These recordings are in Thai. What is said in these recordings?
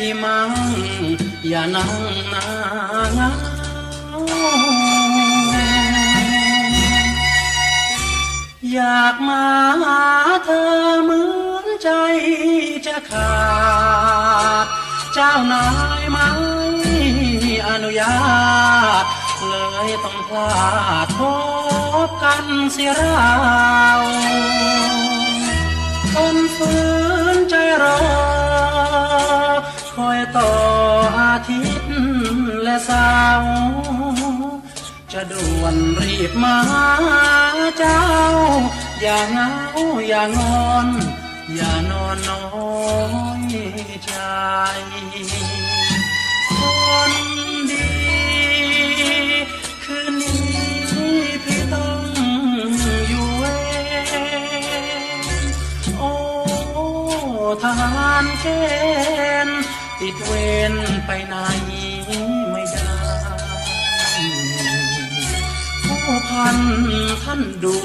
พี่ และสาร์จะด่วนรีบมาเจ้า อย่างเงาอย่างอน อย่านอนน้อยใจคนดี คืนนี้พี่ต้องอยู่เวรโอ้ทหารเกณฑ์ติดเวรไปไหน พันท่านดุ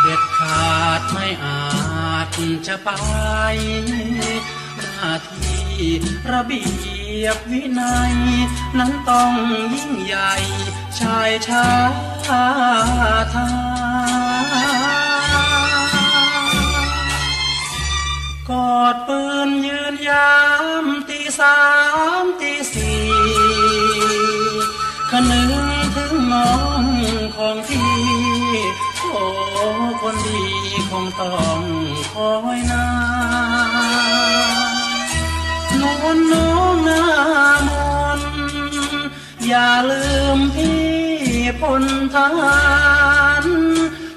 เด็ดขาดไม่อาจจะไป หน้าที่ระเบียบวินัย นั้นต้องยิ่งใหญ่ ชายชาทากอดปืนยืนยามตีสามตีสี่คนึงถึง น้องของพี่โอ้คนดีคงต้องคอยนานวลน้องหน้ามนอย่าลืมพี่พลทหาร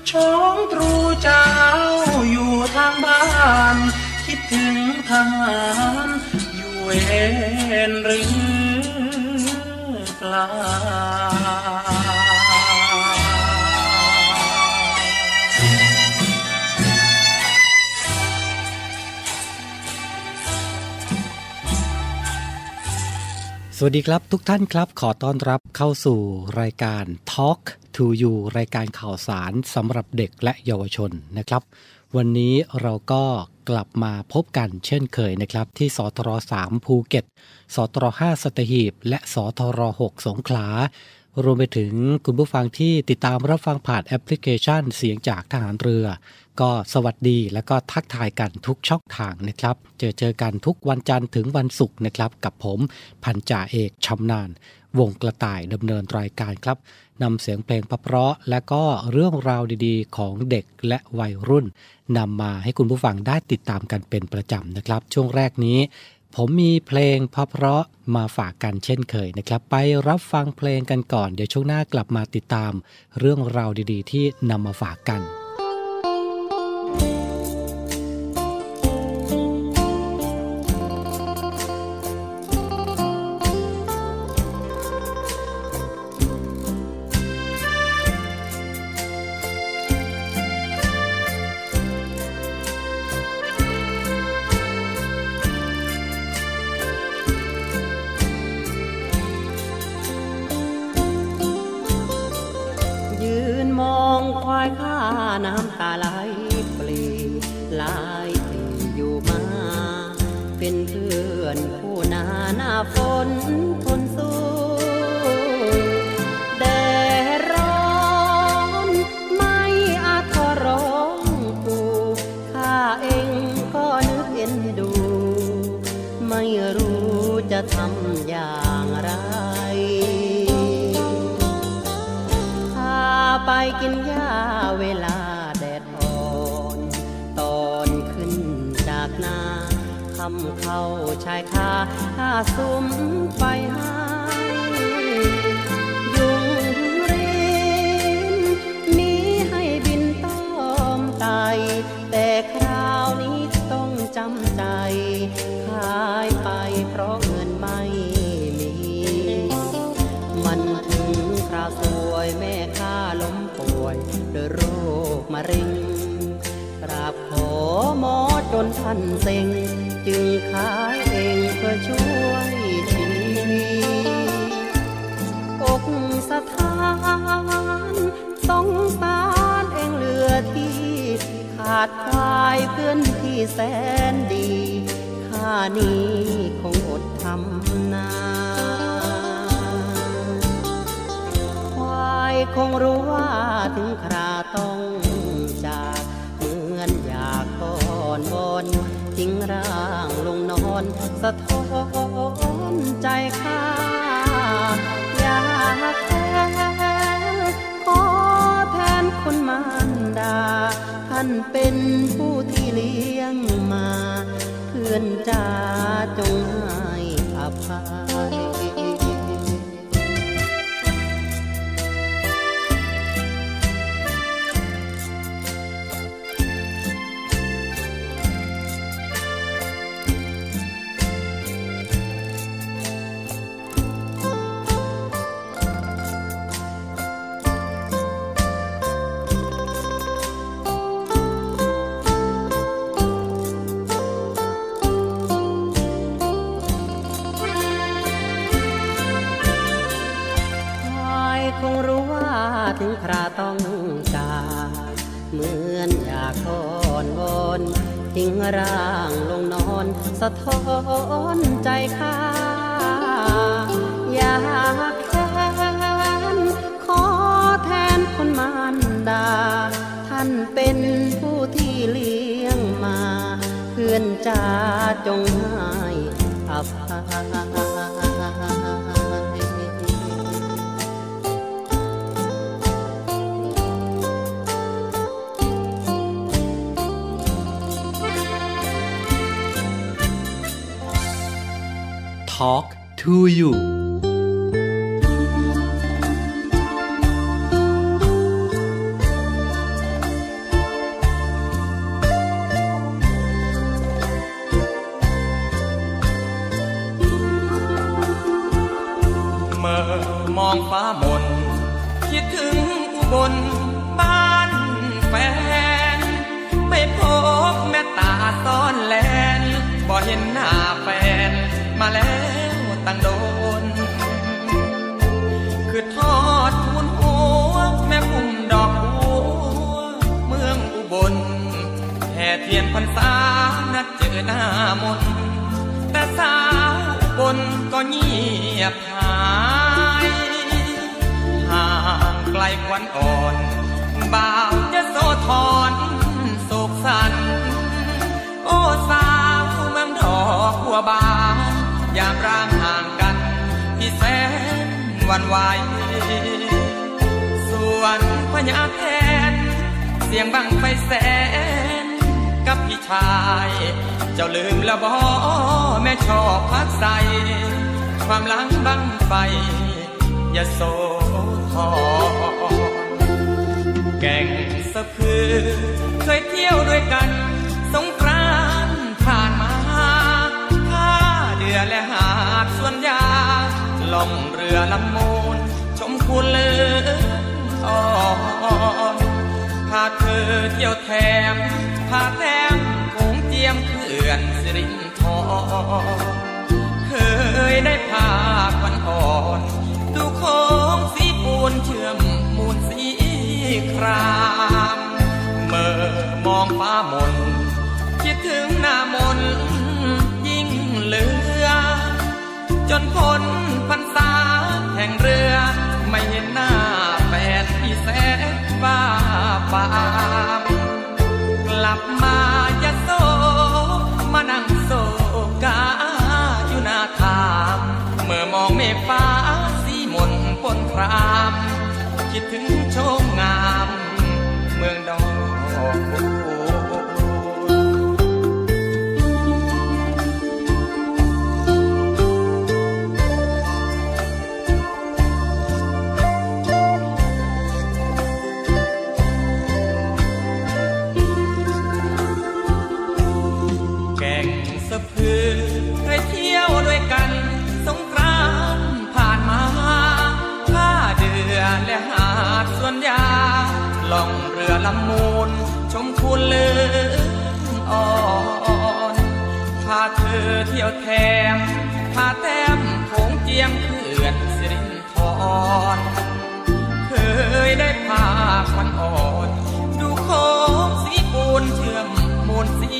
ชองตรูเจ้าอยู่ทางบ้าน คิดถึงทหารอยู่เวรหรือเปล่า สวัสดีครับทุกท่านครับ ขอต้อนรับเข้าสู่รายการ Talk to You รายการข่าวสารสำหรับเด็กและเยาวชนนะครับ วันนี้เราก็กลับมาพบกันเช่นเคยนะครับ ที่สทร3ภูเก็ต สทร5สตหีบ และสทร6สงขลา รวมไปถึงคุณผู้ฟังที่ติดตามรับฟังผ่านแอปพลิเคชันเสียงจากทหารเรือ ก็สวัสดีและก็ทักทายกันทุกช่องทางนะครับ เจอเจอกันทุกวันจันทร์ถึงวันศุกร์นะครับ กับผมพันจ่าเอกชำนาญวงกระต่ายดำเนินรายการครับนำเสียงเพลงเพราะและก็เรื่องราวดีๆ ของเด็กและวัยรุ่นนำมาให้คุณผู้ฟังได้ติดตามกันเป็นประจำนะครับ ช่วงแรกนี้ ผมมีเพลงเพราะๆมาฝากกันเช่นเคยนะครับ ไปรับฟังเพลงกันก่อน เดี๋ยวช่วงหน้ากลับมาติดตาม เรื่องราวดีๆ ที่นำมาฝากกัน ห้าซุ้มไฟห้ยุงเรินมีให้บินต้อมไตแต่คราวนี้ต้องจำใจ ขายไปเพราะเงินไม่มี มันถึงคราวสวยแม่ข้าล้มป่วยด้วยโรคมะเร็งกราบขอหมอจนท่านเซ็งจึงขาย เองเพื่อช่วยชีวิตอกสถานสงสารเองเหลือที่ ขาดควายเพื่อนที่แสนดีข้านี้คงอดทำนาควายคงรู้ว่าถึงคราต้อง ทิ้งร่างลงนอนสะท้อนใจข้าอยากแทนขอแทนคนมารดา ท่านเป็นผู้ที่เลี้ยงมา เพื่อนจ้าจงให้อภัย ร่างลงนอนสะท้อนใจข้าอยากแค้นขอแทนคนมารดา ท่านเป็นผู้ที่เลี้ยงมา เพื่อนจ้าจง to you บ่าวจะโซทอนโศกสัน โอ้สาวเมืองดอกหัวบานยามร่างห่างกัน ที่แสนวันไหวส่วนพญาแทน เสียงบังไฟแสน กับพี่ชาย เจ้าลืมแล้วบอแม่ชอบพักใส ความหลังบังไฟ อย่าโซทอน แก่งสะพือ เคยเที่ยวด้วยกัน สงกรานต์ผ่านมาท่าเดือและหาดสวนยาล่องเรือลำมูล ชมคุณเลืออ่อนพาเธอเที่ยวแถมพาแถมคงเจียมเขื่อนสิรินทรเคยได้พาควันอ่อน ดูโค้งสีปูนเชื่อม ครามเมื่อมองฟ้ามน คิดถึงหน้ามนยิ่งเหลือ จนพ้นพรรษาแห่งเรือ ไม่เห็นหน้าแฟนที่แสนบ้าปามกลับมายะโซมานั่งโศกาอยู่หน้าทามเมื่อมองเมฆฟ้าสีมนปนคราม คิดถึงโช มง อเที่ยวแถมพาแต้มโขงเจียมเขื่อนสิรินทรเคยได้พาควันอ่อน ดูโคงสีปูนเชื่อมมูลสี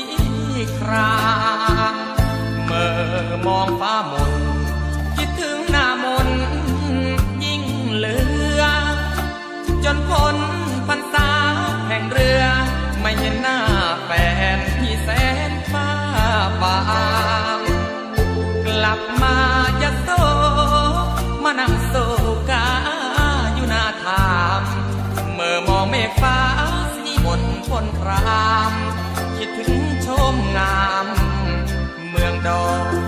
ครามเมื่อมองฟ้ามนคิดถึงหน้ามนยิ่งเหลือ จนพ้นพรรษาแห่งเรือไม่เห็นหน้าแฟน ลับมายะโซมานั่งโศกาอยู่หน้าถามเมื่อมองเมฆฟ้าสีมนพนคราม คิดถึงชมงาม เมืองดอก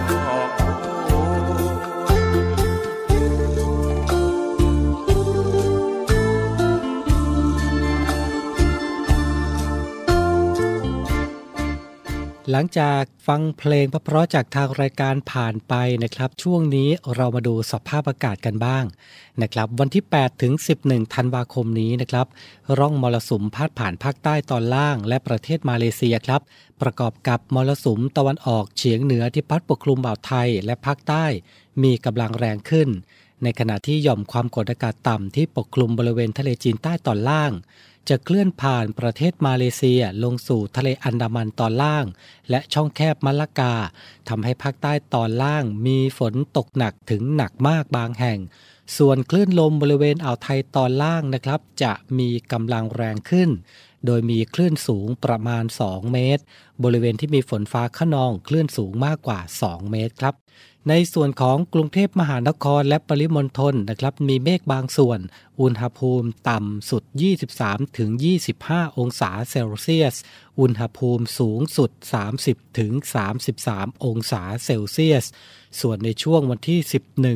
หลังจากฟังเพลงเพราะๆจากทางรายการผ่านไปนะครับ ช่วงนี้เรามาดูสภาพอากาศกันบ้างนะครับ วันที่ 8 ถึง 11 ธันวาคมนี้นะครับ ร่องมรสุมพาดผ่านภาคใต้ตอนล่าง และประเทศมาเลเซียครับ ประกอบกับมรสุมตะวันออกเฉียงเหนือที่พัดปกคลุมอ่าวไทยและภาคใต้ มีกำลังแรงขึ้น ในขณะที่หย่อมความกดอากาศต่ำที่ปกคลุมบริเวณทะเลจีนใต้ตอนล่าง จะเคลื่อนผ่านประเทศมาเลเซียลงสู่ทะเลอันดามันตอนล่าง และช่องแคบมะละกาทำให้ภาคใต้ตอนล่างมีฝนตกหนักถึงหนักมากบางแห่ง ส่วนคลื่นลมบริเวณอ่าวไทยตอนล่างนะครับ จะมีกำลังแรงขึ้น โดยมีคลื่นสูงประมาณ 2 เมตร บริเวณที่มีฝนฟ้าขนองคลื่นสูงมากกว่า 2 เมตรครับ ในส่วนของกรุงเทพมหานครและปริมณฑลนะครับมีเมฆบางส่วน อุณหภูมิต่ำสุด 23 ถึง 25 องศาเซลเซียส อุณหภูมิสูงสุด 30 ถึง 33 องศาเซลเซียส ส่วนในช่วงวันที่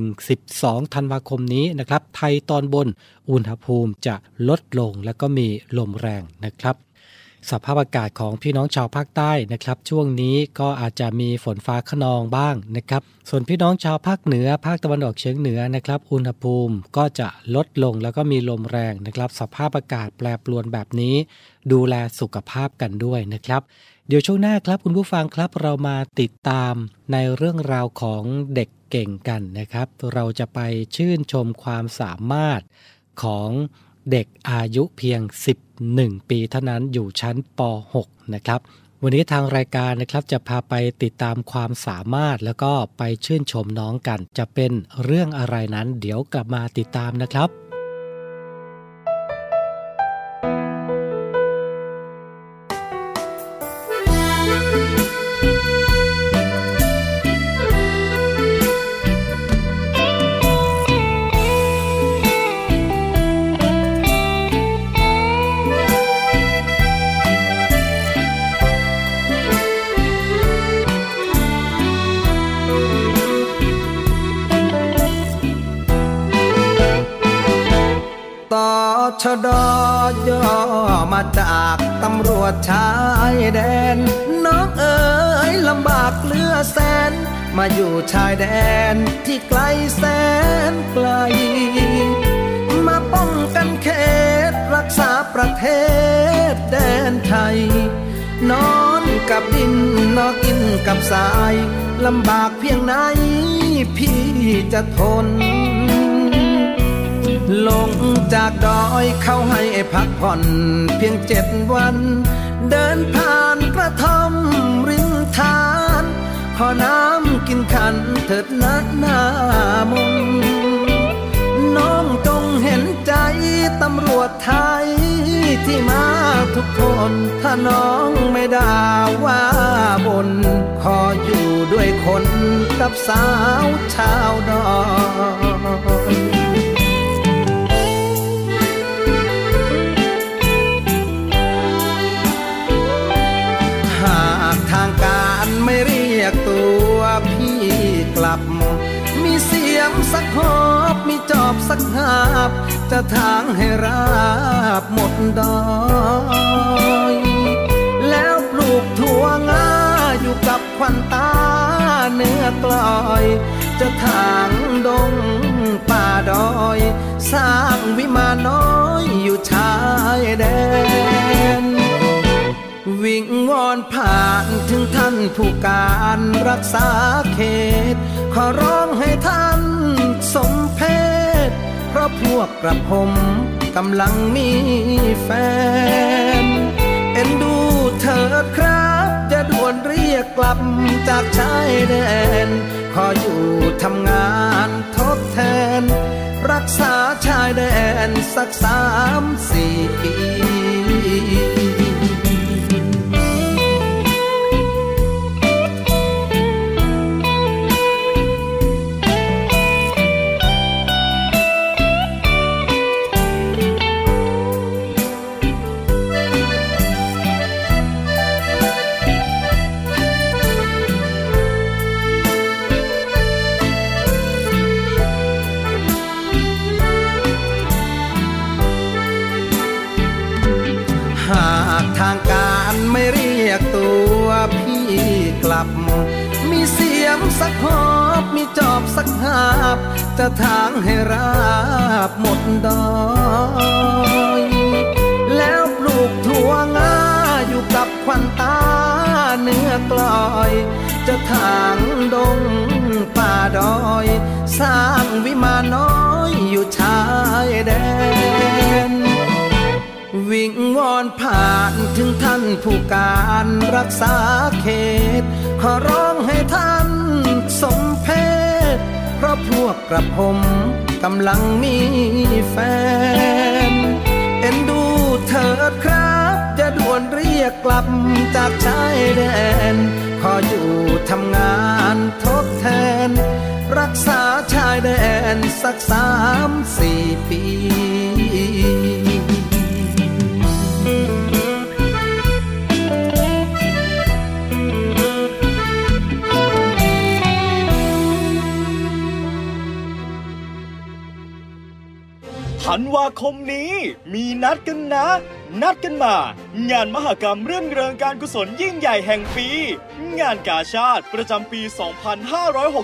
11 12 ธันวาคมนี้นะครับ ไทยตอนบน อุณหภูมิจะลดลงและก็มีลมแรงนะครับ สภาพอากาศของพี่น้องชาวภาคใต้นะครับ ช่วงนี้ก็อาจจะมีฝนฟ้าขนองบ้างนะครับ ส่วนพี่น้องชาวภาคเหนือ ภาคตะวันออกเฉียงเหนือนะครับ อุณหภูมิก็จะลดลงแล้วก็มีลมแรงนะครับ สภาพอากาศแปรปรวนแบบนี้ ดูแลสุขภาพกันด้วยนะครับเดี๋ยวช่วงหน้าครับคุณผู้ฟังครับเรามาติดตามในเรื่องราวของเด็กเก่งกันนะครับ เราจะไปชื่นชมความสามารถของ เด็กอายุเพียง 11 ปีเท่านั้นอยู่ชั้นป .6 นะครับ วันนี้ทางรายการนะครับจะพาไปติดตามความสามารถแล้วก็ไปชื่นชมน้องกัน จะเป็นเรื่องอะไรนั้น เดี๋ยวกลับมาติดตามนะครับ ชดอย่อมาจากตำรวจชายแดน น้องเอ๋ยลำบากเลือแสน มาอยู่ชายแดนที่ไกลแสนไกล มาป้องกันเขตรักษาประเทศแดนไทย นอนกับดินนอนกินกับสาย ลำบากเพียงไหนพี่จะทน ลงจากดอยเข้าให้พักผ่อนเพียงเจ็ดวัน เดินผ่านกระท่อมริมทาน ขอน้ำกินขันเถิดนัดหน้ามนน้องจงเห็นใจตำรวจไทย ที่มาทุกคน ถ้าน้องไม่ด่าว่าบน ขออยู่ด้วยคนกับสาวชาวดอย จอบสักหาบ จะทางให้ราบหมดดอยแล้วปลูกถั่วงาอยู่กับควันตาเนื้อกลอย จะทางดงป่าดอย สร้างวิมานน้อยอยู่ชายแดนวิงวอนผ่านถึงท่านผู้การรักษาเขต ขอร้องให้ท่านสมเพศ เพราะพวกกระผมกำลังมีแฟน เอ็นดูเถิดครับจะด่วนเรียกกลับจากชายแดน ขออยู่ทำงานทดแทน รักษาชายแดนสักสามสี่ปี สักหอบมีจอบสักหาบ จะทางให้ราบหมดดอยแล้วปลูกถั่วงาอยู่กับควันตาเนื้อกลอย จะทางดงป่าดอย สร้างวิมานน้อยอยู่ชายแดนวิงวอนผ่านถึงท่านผู้การรักษาเขต ขอร้องให้ท่าน สมเพศเพราะพวกกระผมกำลังมีแฟน เอ็นดูเถิดครับ จะด่วนเรียกกลับจากชายแดน ขออยู่ทำงาน คมนี้ มีนัดกันนะ นัดกันมา งานมหกรรมเรื่องเริงการกุศลยิ่งใหญ่แห่งปี งานกาชาติประจำปี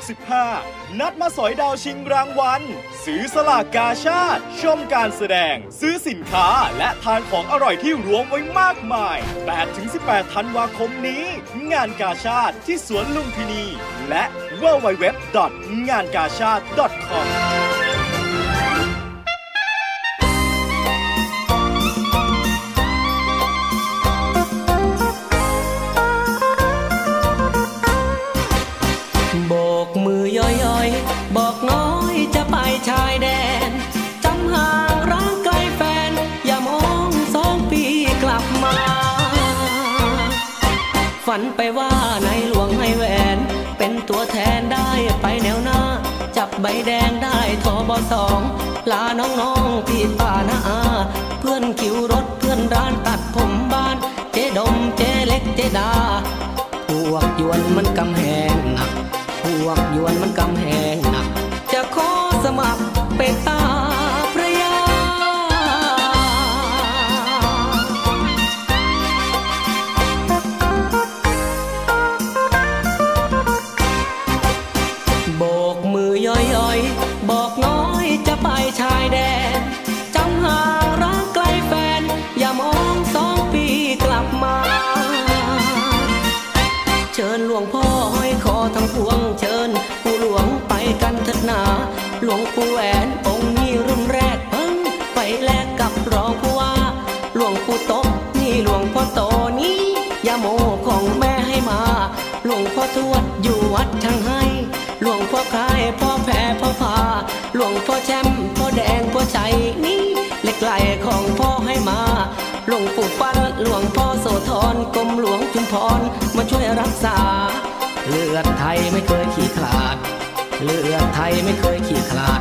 2565 นัดมาสอยดาวชิงรางวัลซื้อสลากกาชาติ ชมการแสดง ซื้อสินค้าและทานของอร่อยที่รวมไว้มากมาย 8-18 ธันวาคมนี้ งานกาชาติที่สวนลุมพินี และ www. ฝันไปว่าในหลวงให้แหวน เป็นตัวแทนได้ไปแนวหน้า จับใบแดงได้ทอบสองลาน้องๆพี่ป้านาอา เพื่อนคิวรถเพื่อนร้านตัดผมบ้าน เจดมเจเล็กเจดา พวกยวนมันกำแหงหนัก พวกยวนมันกำแหงหนัก จะขอสมัครเป็นตา ย่อยๆ บอกน้อยจะไปชายแดนจำห่างรักไกลแฟน อย่ามองสองปีกลับมา เชิญหลวงพ่อห้อยคอทั้งพวงเชิญผู้หลวงไปกันเถิดหนา หลวงปู่แหวนองค์นี้รุ่นแรกเพิ่งไปแลกกับรองผู้ว่า หลวงปู่โตนี่หลวงพ่อโตนี้ยาโมของแม่ให้มา หลวงพ่อทวดอยู่วัดช่างห้ห หลวงพ่อโสธรกรมหลวงจุมพรมาช่วยรักษา เลือดไทยไม่เคยขี้ขลาด เลือดไทยไม่เคยขี้ขลาด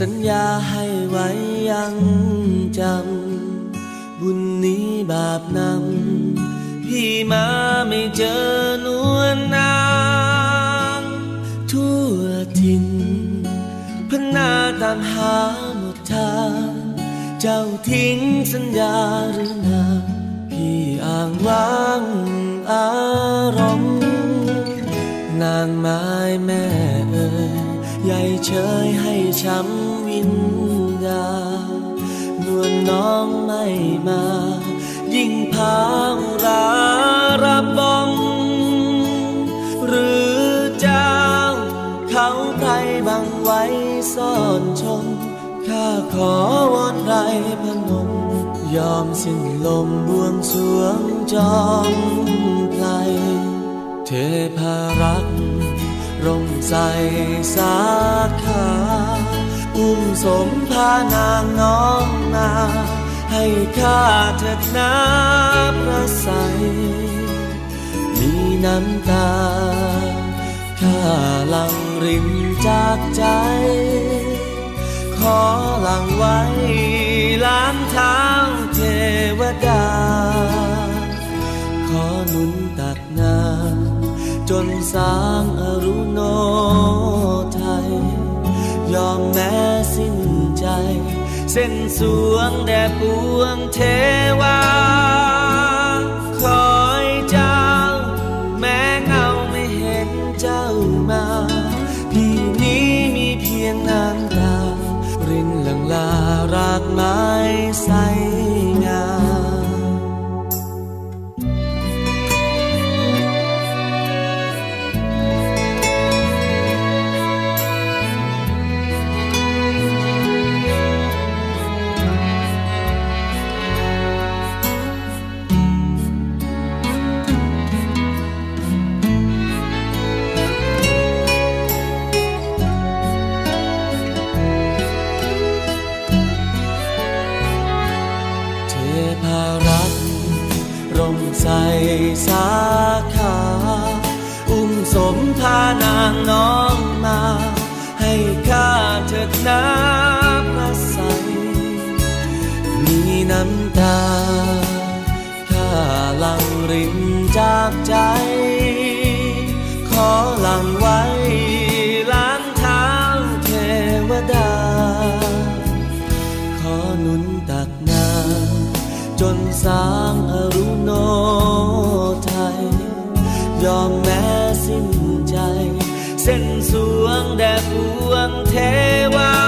สัญญาให้ไว้ยังจำ บุญนี้บาปนำ พี่มาไม่เจอนวลนางทั่วถิ่นพนาตามหาหมดทาง เจ้าทิ้งสัญญาหรือนางพี่อ้างว้างอารมณ์นางไม้แม่ ใหญ่เชยให้ช้ำวิญญานวลน้องไม่มา ยิ่งพางราระบองหรือเจ้า เขาใครบังไว้ซ่อนชมข้าขอวอนไรพนมยอมสิ้นลมบวงสวงจอมไพลเทพารักษ ร่มใสสาขาอุ้มสมพานางน้องนา ให้ข้าเถิดนาพระใส มีน้ำตา ข้าลังรินจากใจ ขอหลังไว้ล้างเท้าเทวดานุนตักน้ำ จนสร้างอรุโนไทย ยอมแม้สิ้นใจ เส้นสวงแด่ปวงเทวา คอยเจ้าแม้ พานางน้องมา ให้ข้าเถิดน้ำพระใสยมีน้ำตา ข้าลังรินจากใจ ขอหลังไว้ล้างเท้าเทวดา ขอหนุนตักน้ำจนสร้างอรุโนไทย ยอมแม้ ว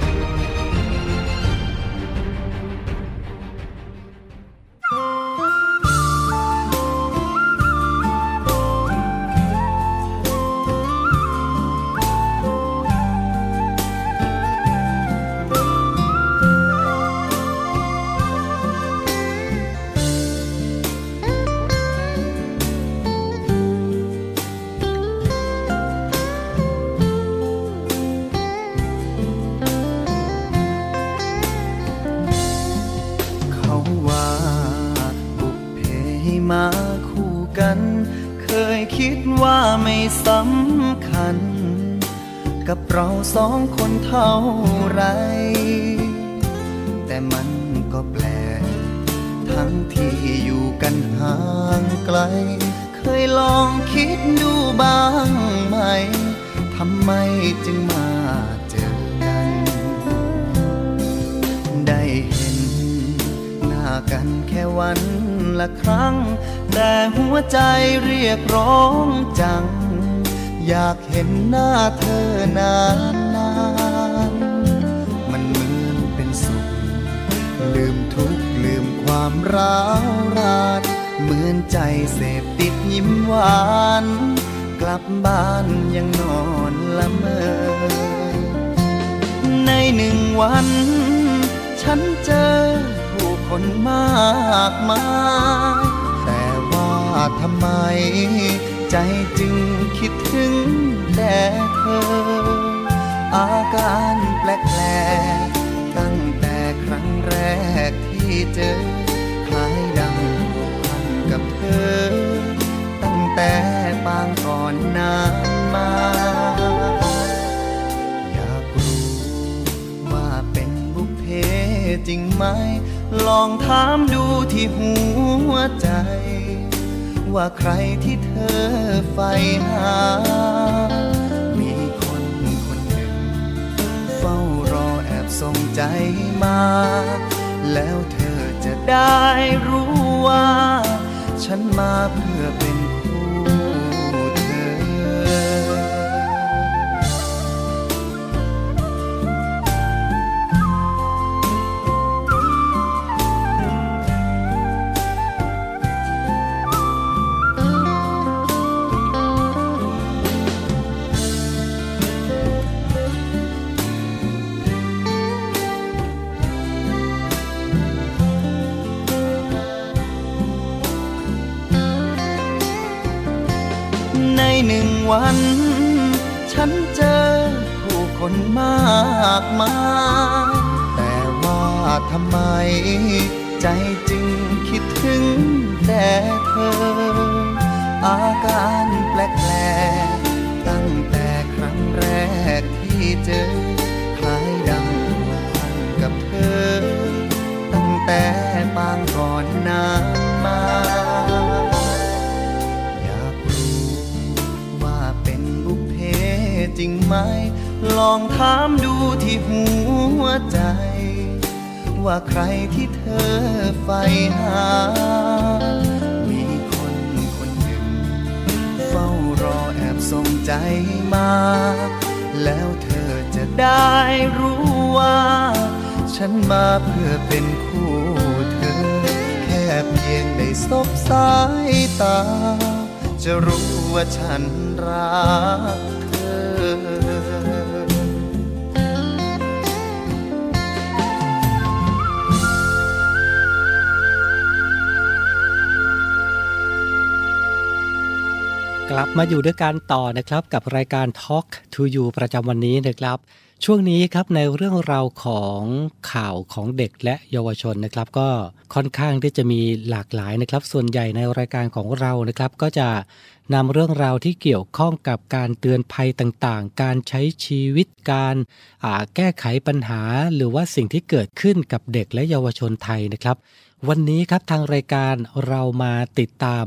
เท่าไร แต่มันก็แปลก ทั้งที่อยู่กันห่างไกล เคยลองคิดดูบ้างไหม ทำไมจึงมาเจอกัน ได้เห็นหน้ากันแค่วันละครั้ง แต่หัวใจเรียกร้องจัง อยาก ห็นหน้าเธอนานนานมันเหมือนเป็นสุข ลืมทุกข์ลืมความร้าวรานเหมือนใจเสพติดยิ้มหวาน กลับบ้านยังนอนละเมอ ในหนึ่งวัน ฉันเจอผู้คนมากมาย แต่ว่าทำไม ใจจึงคิดถึงแต่เธอ อาการแปลกๆตั้งแต่ครั้งแรกที่เจอคล้ายดังผูกพันกับเธอ ตั้งแต่ปางก่อนนานมา อยากรู้ว่าเป็นบุพเพจริงไหม ลองถามดูที่หัวใจ ว่าใครที่เธอใฝ่หา มีคนคนหนึ่ง เฝ้ารอแอบส่งใจมา แล้วเธอจะได้รู้ว่า ฉันมาเพื่อเป็น คนมากมายแต่ว่าทำไม ใจจึงคิดถึงแต่เธอ อาการแปลกๆตั้งแต่ครั้งแรกที่เจอ คล้ายดังกพันกับเธอ ตั้งแต่ปางก่อนนานมาอยากรู้ว่าเป็นบุพเพจริงไหม ลองถามดูที่หัวใจ ว่าใครที่เธอใฝ่หา มีคนคนหนึ่ง เฝ้ารอแอบส่งใจมา แล้วเธอจะได้รู้ว่า ฉันมาเพื่อเป็นคู่เธอ แค่เพียงได้สบสายตา จะรู้ว่าฉันรัก กลับมาอยู่ด้วยกันต่อนะครับกับรายการ Talk to You ประจำวันนี้นะครับ ช่วงนี้ครับในเรื่องราวของข่าวของเด็กและเยาวชนนะครับ ก็ค่อนข้างที่จะมีหลากหลายนะครับ ส่วนใหญ่ในรายการของเรานะครับ ก็จะนำเรื่องราวที่เกี่ยวข้องกับการเตือนภัยต่างๆ การใช้ชีวิตการแก้ไขปัญหา หรือว่าสิ่งที่เกิดขึ้นกับเด็กและเยาวชนไทยนะครับ วันนี้ครับทางรายการเรามาติดตาม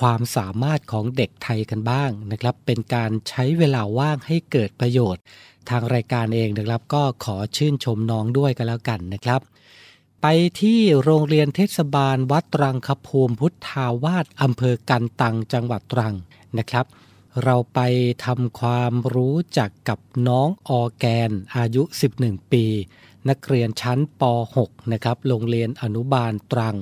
ความสามารถของเด็กไทยกันบ้างนะครับ เป็นการใช้เวลาว่างให้เกิดประโยชน์ ทางรายการเองนะครับ ก็ขอชื่นชมน้องด้วยกันแล้วกันนะครับ ไปที่โรงเรียนเทศบาลวัดตรังคภูมิพุทธาวาสอำเภอกันตังจังหวัดตรังนะครับ เราไปทำความรู้จักกับน้องออแกนอายุ 11 ปี นักเรียนชั้นป .6 นะครับโรงเรียนอนุบาลตรัง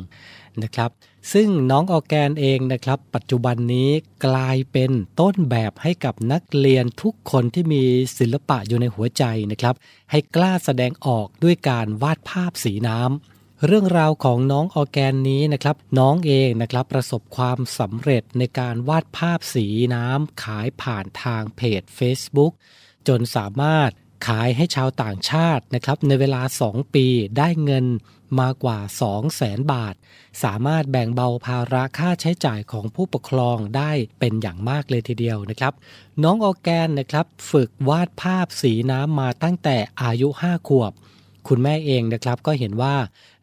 นะครับ ซึ่งน้องออแกนเองนะครับ ปัจจุบันนี้กลายเป็นต้นแบบให้กับนักเรียนทุกคนที่มีศิลปะอยู่ในหัวใจนะครับ ให้กล้าแสดงออกด้วยการวาดภาพสีน้ำเรื่องราวของน้องออแกนนี้นะครับ น้องเองนะครับประสบความสำเร็จในการวาดภาพสีน้ำขายผ่านทางเพจ Facebook จนสามารถ ขายให้ชาวต่างชาตินะครับในเวลา 2 ปีได้เงินมากว่า 2 0 0แสนบาท สามารถแบ่งเบาภาระค่าใช้จ่ายของผู้ปกครองได้เป็นอย่างมากเลยทีเดียวนะครับ น้องออแกนนะครับฝึกวาดภาพสีน้ำมาตั้งแต่อายุ 5 ขวบ คุณแม่เองนะครับก็เห็นว่า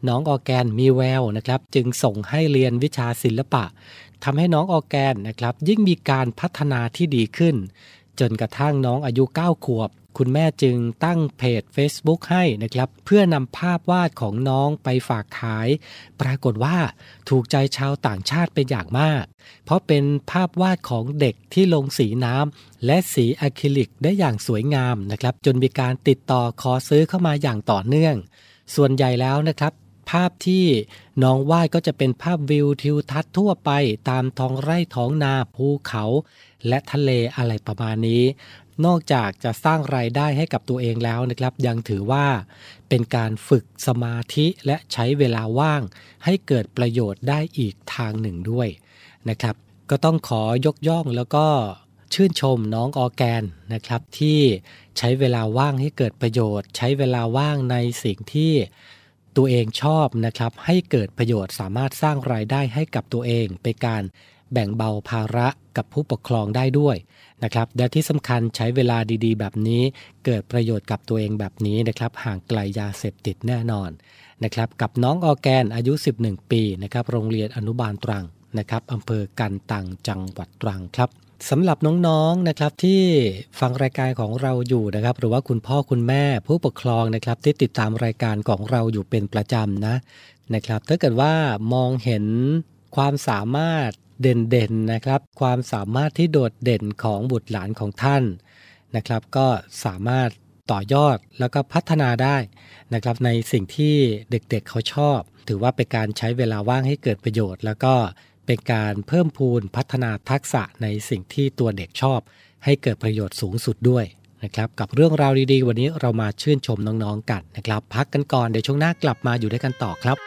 น้องออแกนมีแววนะครับ จึงส่งให้เรียนวิชาศิลปะทำให้น้องออแกนนะครับยิ่งมีการพัฒนาที่ดีขึ้น จนกระทั่งน้องอายุ 9 ขวบ คุณแม่จึงตั้งเพจ Facebook ให้นะครับ เพื่อนำภาพวาดของน้องไปฝากขาย ปรากฏว่าถูกใจชาวต่างชาติเป็นอย่างมาก เพราะเป็นภาพวาดของเด็กที่ลงสีน้ำและสีอะคริลิกได้อย่างสวยงามนะครับ จนมีการติดต่อขอซื้อเข้ามาอย่างต่อเนื่อง ส่วนใหญ่แล้วนะครับภาพที่น้องวาดก็จะเป็นภาพวิวทิวทัศน์ทั่วไปตามท้องไร่ท้องนาภูเขา และทะเลอะไรประมาณนี้ นอกจากจะสร้างรายได้ให้กับตัวเองแล้วนะครับ ยังถือว่าเป็นการฝึกสมาธิและใช้เวลาว่าง ให้เกิดประโยชน์ได้อีกทางหนึ่งด้วยนะครับ ก็ต้องขอยกย่องแล้วก็ชื่นชมน้องออแกนนะครับ ที่ใช้เวลาว่างให้เกิดประโยชน์ ใช้เวลาว่างในสิ่งที่ตัวเองชอบนะครับ ให้เกิดประโยชน์สามารถสร้างรายได้ให้กับตัวเองเป็นการ แบ่งเบาภาระกับผู้ปกครองได้ด้วยนะครับและที่สำคัญใช้เวลาดีๆ แบบนี้ เกิดประโยชน์กับตัวเองแบบนี้นะครับห่างไกลยาเสพติดแน่นอนนะครับกับน้องออแกนอายุ 11 ปีนะครับโรงเรียนอนุบาลตรังนะครับอำเภอกันตังจังหวัดตรังครับสำหรับน้องๆนะครับที่ฟังรายการของเราอยู่นะครับ หรือว่าคุณพ่อคุณแม่ผู้ปกครองนะครับที่ติดตามรายการของเราอยู่เป็นประจำนะนะครับถ้าเกิดว่ามองเห็นความสามารถ เด่นๆนะครับ ความสามารถที่โดดเด่นของบุตรหลานของท่านนะครับ ก็สามารถต่อยอดแล้วก็พัฒนาได้นะครับ ในสิ่งที่เด็กๆเเขาชอบ ถือว่าเป็นการใช้เวลาว่างให้เกิดประโยชน์ แล้วก็เป็นการเพิ่มพูนพัฒนาทักษะในสิ่งที่ตัวเด็กชอบ ให้เกิดประโยชน์สูงสุดด้วยนะครับกับเรื่องราวดีๆ วันนี้เรามาชื่นชมน้องๆกันนะครับ พักกันก่อนเดี๋ยวช่วงหน้ากลับมาอยู่ด้วยกันต่อครับ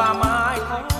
บหมดความหมายของ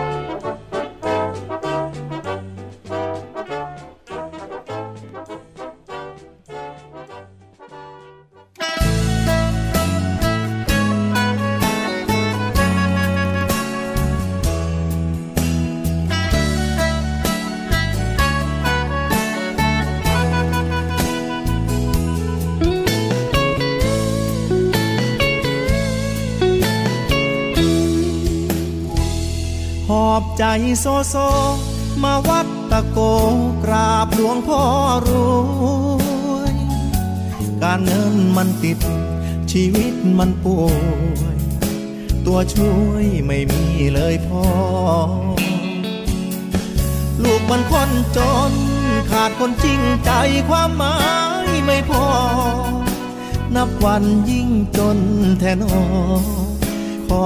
โซโซ มาวัดตะโกกราบหลวงพ่อรวย การเงินมันติด ชีวิตมันป่วย ตัวช่วยไม่มีเลยพ่อ ลูกมันคนจน ขาดคนจริงใจความหมายไม่พอ นับวันยิ่งจนแทนอขอ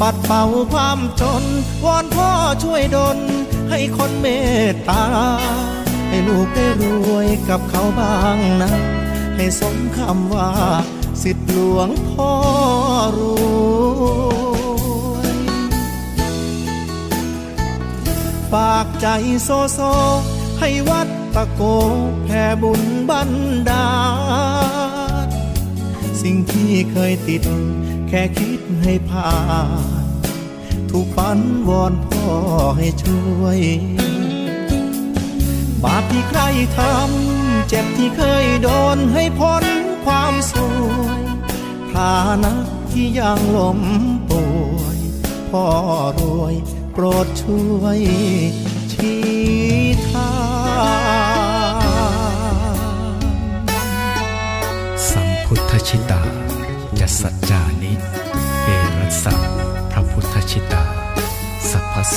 ปัดเป่าความจน วอนพ่อช่วยดล ให้คนเมตตา ให้ลูกได้รวยกับเขาบ้างนะ ให้สมคำว่า สิทธิหลวงพ่อรวยฝากใจโซโซ ให้วัดตะโกแผ่บุญบันดาลสิ่งที่เคยติด แค่คิดให้ผ่านทุกฝันวอนพ่อให้ช่วย บาปที่ใครทำ เจ็บที่เคยโดนให้พ้นความสวยฐานะที่ยังล้มป่วย พ่อรวยโปรดช่วยชี้ทางสัมพุทธชิตา สัจจานิเอรัสสะพระพุทธชิตา สัพพโส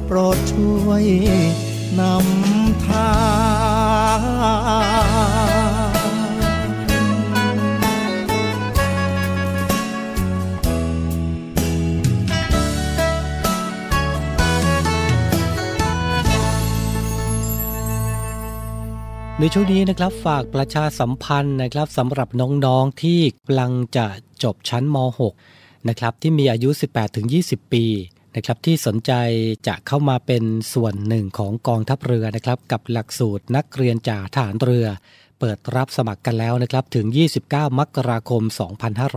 รดช่วยนำทางในช่วงนี้นะครับฝากประชาสัมพันธ์นะครับสำหรับน้องๆที่กำลังจะจบชั้นม .6 นะครับที่มีอายุ 18-20 ปี นะครับที่สนใจจะเข้ามาเป็นส่วนหนึ่งของกองทัพเรือนะครับ กับหลักสูตรนักเรียนจ่าทหารเรือ เปิดรับสมัครกันแล้วนะครับถึง 29 มกราคม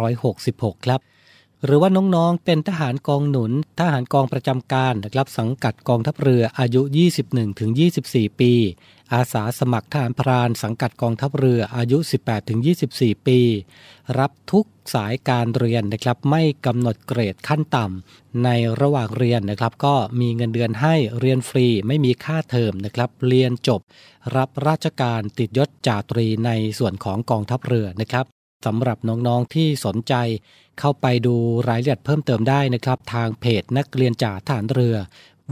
2566 ครับ หรือว่าน้องๆเป็นทหารกองหนุน ทหารกองประจำการนะครับสังกัดกองทัพเรืออายุ 21-24 ปี อาสาสมัครทหารพรานสังกัดกองทัพเรืออายุ 18-24 ปี รับทุก สายการเรียนนะครับไม่กำหนดเกรดขั้นต่ำในระหว่างเรียนนะครับ ก็มีเงินเดือนให้เรียนฟรีไม่มีค่าเทอมนะครับ เรียนจบ รับราชการติดยศจ่าตรีในส่วนของกองทัพเรือนะครับสำหรับน้องๆที่สนใจ เข้าไปดูรายละเอียดเพิ่มเติมได้นะครับ ทางเพจนักเรียนจ่าฐานเรือ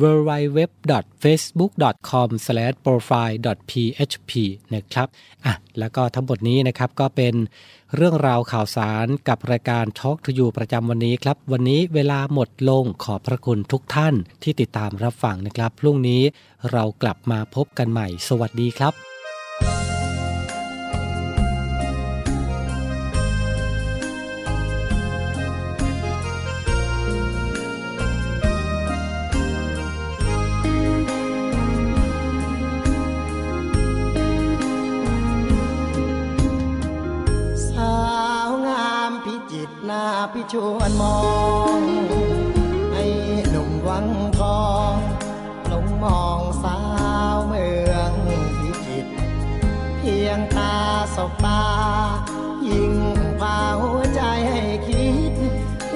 www.facebook.com/profile.php นะครับอะแล้วก็ทั้งหมดนี้นะครับก็เป็นเรื่องราวข่าวสารกับรายการ Talk to You ประจำวันนี้ครับ วันนี้เวลาหมดลงขอบพระคุณทุกท่านที่ติดตามรับฟังนะครับ พรุ่งนี้เรากลับมาพบกันใหม่ สวัสดีครับ ชวนมองให้หนุ่มวังทองลงมองสาวเมืองพิจิตเพียงตาสบตา ยิ่งพาหัวใจให้คิด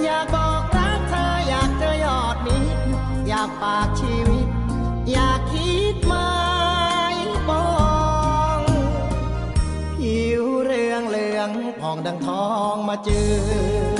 อยากบอกรักเธออยากเจอยอดมิตรอยากฝากชีวิต อยากคิดมาปองผิวเรืองเหลืองผ่องดังทองมาเจอ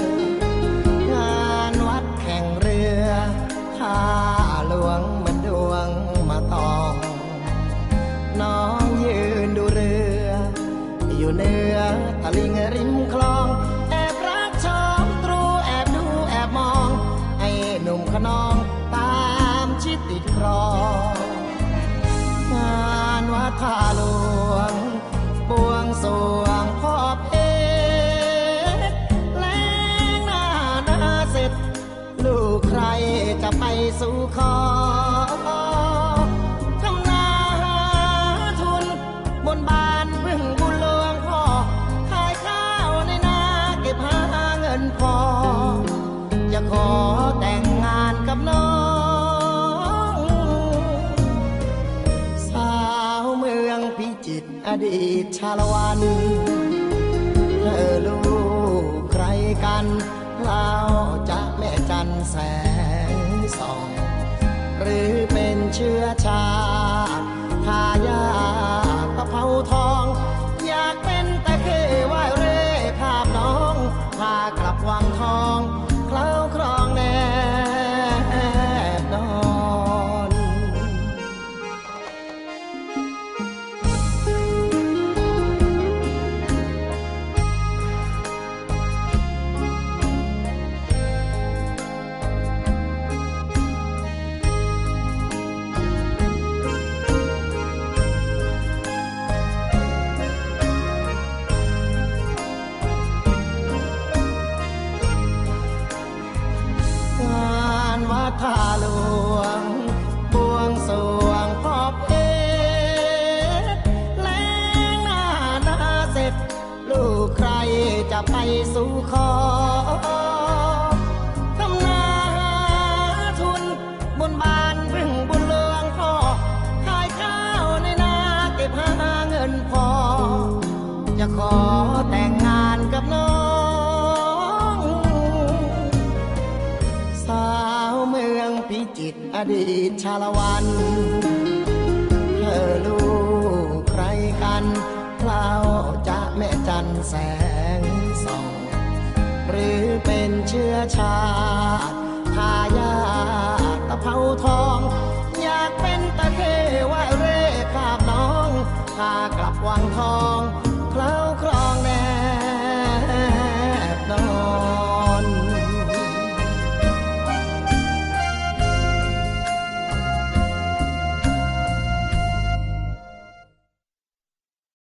สู่ขอทำนาหาทุน บนบานพึ่งบุญหลวงพ่อขายข้าวในนาเก็บหาเงินพอ จะขอแต่งงานกับน้อง สาวเมืองพิจิตรอดีตชาละวัน เป็ อดีตชาละวันเธอลูกใครกันเล่าจะแม่จันแสงส่องหรือเป็นเชื้อชาติทายาตะเภาทอง อยากเป็นตะเคว่าเร่ขาบน้องพากลับวังทอง